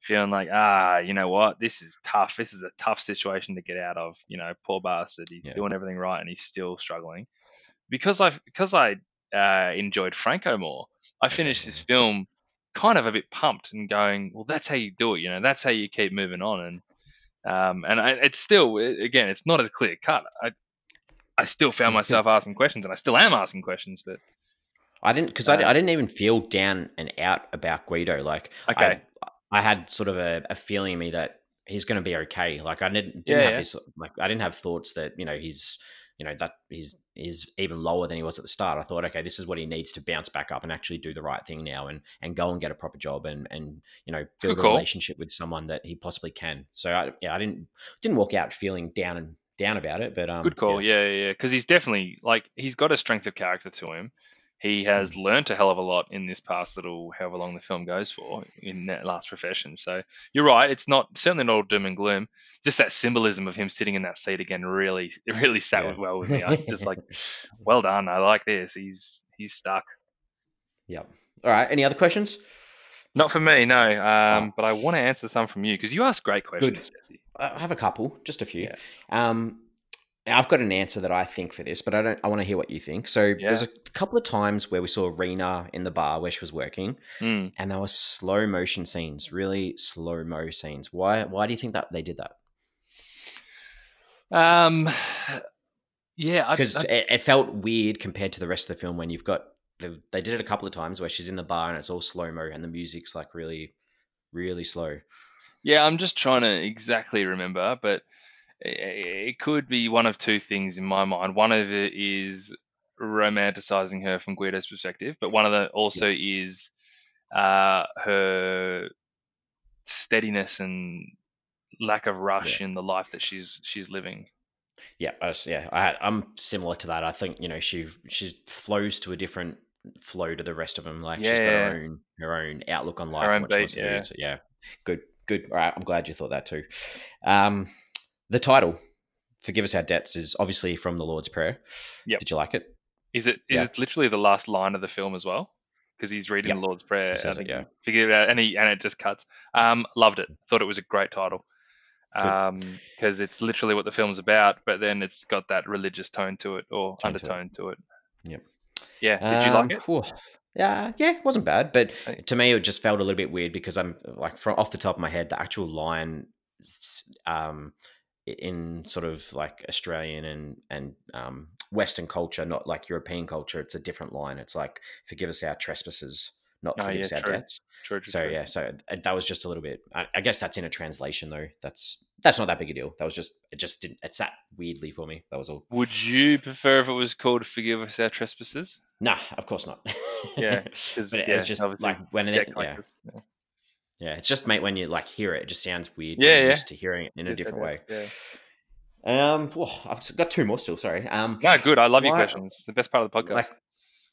feeling like, ah, you know what, this is tough. This is a tough situation to get out of. You know, poor bastard. He's Yeah. doing everything right and he's still struggling. Because I because I uh, enjoyed Franco more, I finished this film kind of a bit pumped and going, well, that's how you do it. You know, that's how you keep moving on. And um, and I, it's still again, it's not as clear cut. I I still found myself asking questions, and I still am asking questions, but. I didn't because I, Uh, I didn't even feel down and out about Guido. Like, Okay. I, I had sort of a, a feeling in me that he's going to be okay. Like, I didn't, didn't Yeah, have yeah. this. Like, I didn't have thoughts that you know he's, you know, that he's is even lower than he was at the start. I thought, okay, this is what he needs to bounce back up and actually do the right thing now, and and go and get a proper job and and you know build Good a relationship with someone that he possibly can. So I, yeah, I didn't didn't walk out feeling down and down about it, but um, Good call. yeah. Yeah, yeah, yeah. Because he's definitely like he's got a strength of character to him. He has learnt a hell of a lot in this past little however long the film goes for in that last profession. So you're right. It's not certainly not all doom and gloom. Just that symbolism of him sitting in that seat again really really sat Yeah. with well with me. I'm just like well done. I like this. He's he's stuck. Yep. All right. Any other questions? Not for me, no. Um, Oh. but I want to answer some from you because you ask great questions, Jesse. I have a couple, just a few. Yeah. Um, I've got an answer that I think for this, but I don't. I want to hear what you think. So there's a couple of times where we saw Rena in the bar where she was working, Mm. and there were slow motion scenes, really slow mo scenes. Why? Why do you think that they did that? Um, yeah, Because it, it felt weird compared to the rest of the film when you've got the, they did it a couple of times where she's in the bar and it's all slow mo and the music's like really, really slow. Yeah, I'm just trying to exactly remember, but it could be one of two things in my mind. One of it is romanticizing her from Guido's perspective, but one of the also is uh, her steadiness and lack of rush in the life that she's she's living. Yeah, I just, yeah, I, I'm similar to that. I think you know she she flows to a different flow to the rest of them. Like she's got Yeah. her own her own outlook on life. own and what she wants beat, to do. yeah. So, yeah, good, good. All right, I'm glad you thought that too. Um, the title, "Forgive Us Our Debts," is obviously from the Lord's Prayer. Yep. Did you like it? Is it is Yeah. it literally the last line of the film as well? Because he's reading Yep. the Lord's Prayer. He says and it, yeah. It out, and he and it just cuts. Um, loved it. Thought it was a great title. Um, because it's literally what the film's about, but then it's got that religious tone to it or Tone to it. undertone to it. Yep. Yeah. Did you Um, like it? whew. Yeah, yeah, it wasn't bad, but to me, it just felt a little bit weird because I'm like from off the top of my head, the actual line, um, in sort of like Australian and and um, Western culture, not like European culture, it's a different line. It's like "Forgive us our trespasses, not Oh, forgive yeah, us our true. debts." True, true, So true. yeah, so uh, that was just a little bit. I, I guess that's in a translation though. That's that's not that big a deal. That was just it. Just didn't. It sat weirdly for me. That was all. Would you prefer if it was called "Forgive Us Our Trespasses"? Nah, of course not. Yeah, but it yeah, was just like when it, yeah. Yeah. Yeah, it's just mate when you like hear it, it just sounds weird. Yeah, yeah. used to hearing it in a Yes, it different way. is, Um, whoa, I've got two more still. Sorry. Um, Yeah. No, good. I love your Why- questions. The best part of the podcast. like,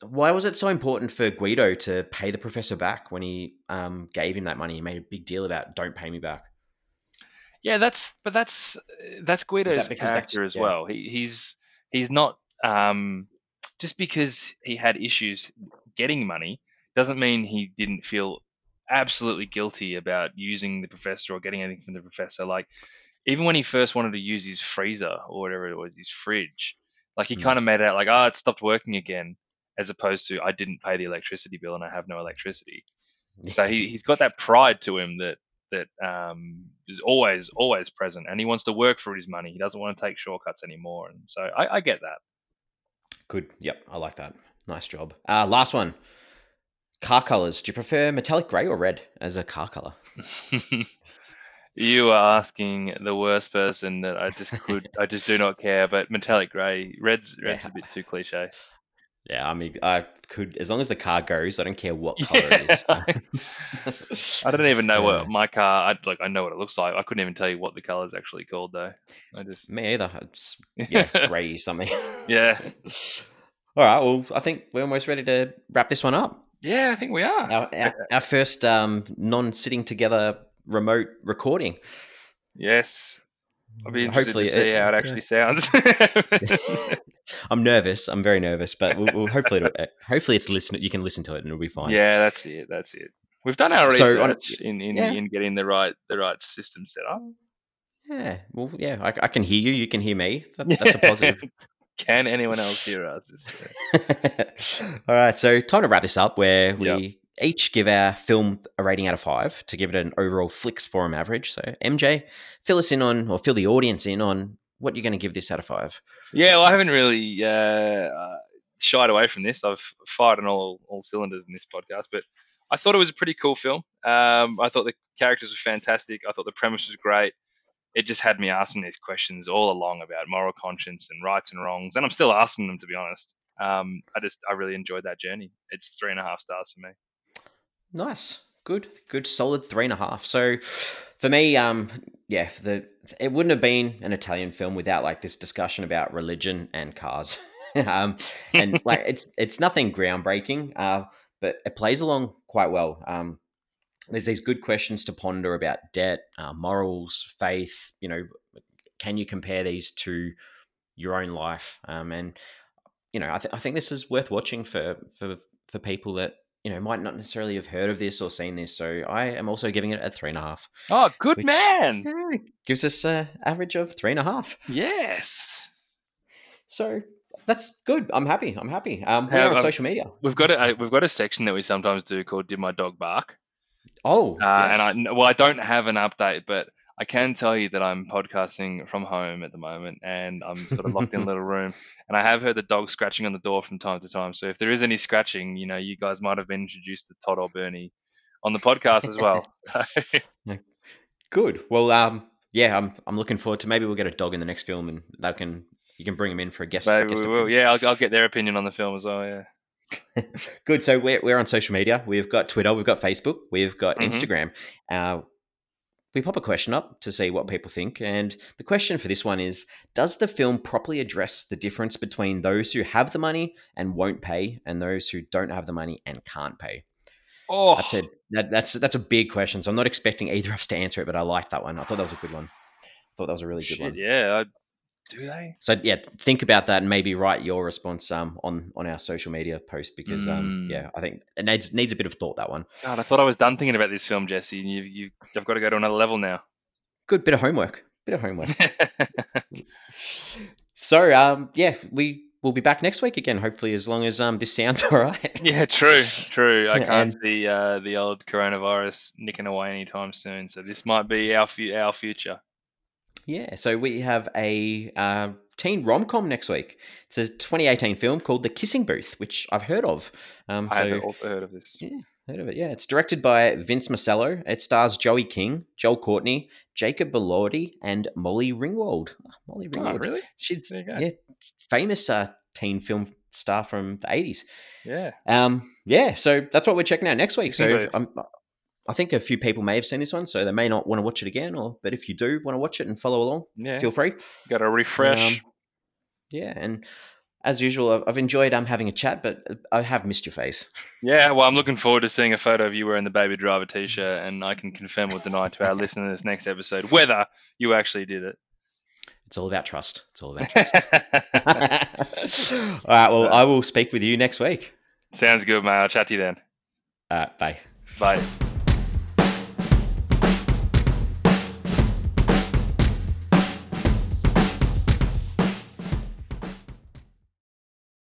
why was it so important for Guido to pay the professor back when he um gave him that money? He made a big deal about don't pay me back. Yeah, that's but that's that's Guido's because that's- character as yeah. well. He, he's he's not um, just because he had issues getting money doesn't mean he didn't feel absolutely guilty about using the professor or getting anything from the professor. Like even when he first wanted to use his freezer or whatever it was, his fridge, like he Hmm. kind of made it out like, oh, it stopped working again, as opposed to I didn't pay the electricity bill and I have no electricity. So he, he's got that pride to him that that um, is always always present, and he wants to work for his money. He doesn't want to take shortcuts anymore, and so I, I get that. Good. Yep, I like that. Nice job. Uh, last one. Car colors. Do you prefer metallic grey or red as a car color? You are asking the worst person that I just could, I just do not care. But metallic grey, red's red's Yeah. a bit too cliche. Yeah, I mean, I could as long as the car goes, I don't care what color it is. I don't even know Yeah. what my car. I like. I know what it looks like. I couldn't even tell you what the color is actually called, though. I just Me either. It's, yeah, grey something. yeah, All right. Well, I think we're almost ready to wrap this one up. Yeah. I think we are. Our, our, our first um, non-sitting together remote recording. Yes, I'll be interested Hopefully to see it- how it yeah. actually sounds. I'm nervous. I'm very nervous, but we'll, we'll hopefully, it'll- uh, hopefully, it's listen. You can listen to it and it'll be fine. yeah, that's it. That's it. We've done our So, research on- in in, yeah. in getting the right the right system set up. Yeah. Well, yeah. I, I can hear you. You can hear me. That, that's a positive. Can anyone else hear us? All right, so time to wrap this up where we Yep. each give our film a rating out of five to give it an overall Flicks Forum average. So, MJ, fill us in on, or fill the audience in on what you're going to give this out of five. Yeah, well, I haven't really uh, uh, shied away from this. I've fired on all, all cylinders in this podcast, but I thought it was a pretty cool film. Um, I thought the characters were fantastic. I thought the premise was great. It just had me asking these questions all along about moral conscience and rights and wrongs, and I'm still asking them to be honest. Um, I just I really enjoyed that journey. It's three and a half stars for me. Nice, good, good, solid three and a half. So, for me, um, yeah, the it wouldn't have been an Italian film without like this discussion about religion and cars. um, and like it's it's nothing groundbreaking, uh, but it plays along quite well. Um, there's these good questions to ponder about debt, uh, morals, faith. You know, can you compare these to your own life? Um, and you know, I, th- I think this is worth watching for for for people that you know might not necessarily have heard of this or seen this. So I am also giving it a three and a half. Oh, good man! Gives us an average of three and a half. Yes, So that's good. I'm happy. I'm happy. Um, we're on social media. we've got a we've got a section that we sometimes do called "Did My Dog Bark?" Oh, Uh, yes. And I well, I don't have an update, but I can tell you that I'm podcasting from home at the moment, and I'm sort of locked in a little room. And I have heard the dog scratching on the door from time to time. So if there is any scratching, you know, you guys might have been introduced to Todd or Bernie on the podcast as well. So, Good. Well, um, yeah, I'm I'm looking forward to maybe we'll get a dog in the next film, and that can you can bring him in for a guest. maybe guest we will. Yeah, I'll, I'll get their opinion on the film as well. Yeah. Good. So we're we're on social media. We've got Twitter. We've got Facebook. We've got Mhm. Instagram. Uh, we pop a question up to see what people think, and the question for this one is: Does the film properly address the difference between those who have the money and won't pay, and those who don't have the money and can't pay? Oh, That's it. That, that's that's a big question. So I'm not expecting either of us to answer it, but I liked that one. I thought that was a good one. I thought that was a really good shit, one. yeah. I, do they? So yeah, think about that and maybe write your response um on on our social media post because um Mm. yeah, I think it needs needs a bit of thought that one. God, I thought I was done thinking about this film, Jesse. And you, you, I've got to go to another level now. Good bit of homework. Bit of homework. so um yeah, we will be back next week again. Hopefully, as long as um this sounds all right. Yeah, true, true. I can't and- see uh, the old coronavirus nicking away anytime soon. So this might be our fu- our future. Yeah, so we have a uh, teen rom com next week. It's a 2018 film called The Kissing Booth, which I've heard of. Um, I so haven't also heard of this. Yeah. heard of it. Yeah, it's directed by Vince Marcello. It stars Joey King, Joel Courtney, Jacob Elordi, and Molly Ringwald. Ah, Molly Oh, Ringwald. really? She's There you go. yeah, famous uh, teen film star from the 80s. Yeah. Um, yeah, so that's what we're checking out next week. Kissing So. I'm, I think a few people may have seen this one, so they may not want to watch it again. Or, but if you do want to watch it and follow along, Yeah. feel free. Got to refresh. Um, Yeah, and as usual, I've- enjoyed um having a chat, but I have missed your face. yeah. Well, I'm looking forward to seeing a photo of you wearing the Baby Driver T-shirt, and I can confirm or deny to our listeners next episode whether you actually did it. It's all about trust. It's all about trust. all right. Well, I will speak with you next week. Sounds good, mate. I'll chat to you then. All right. Bye. Bye.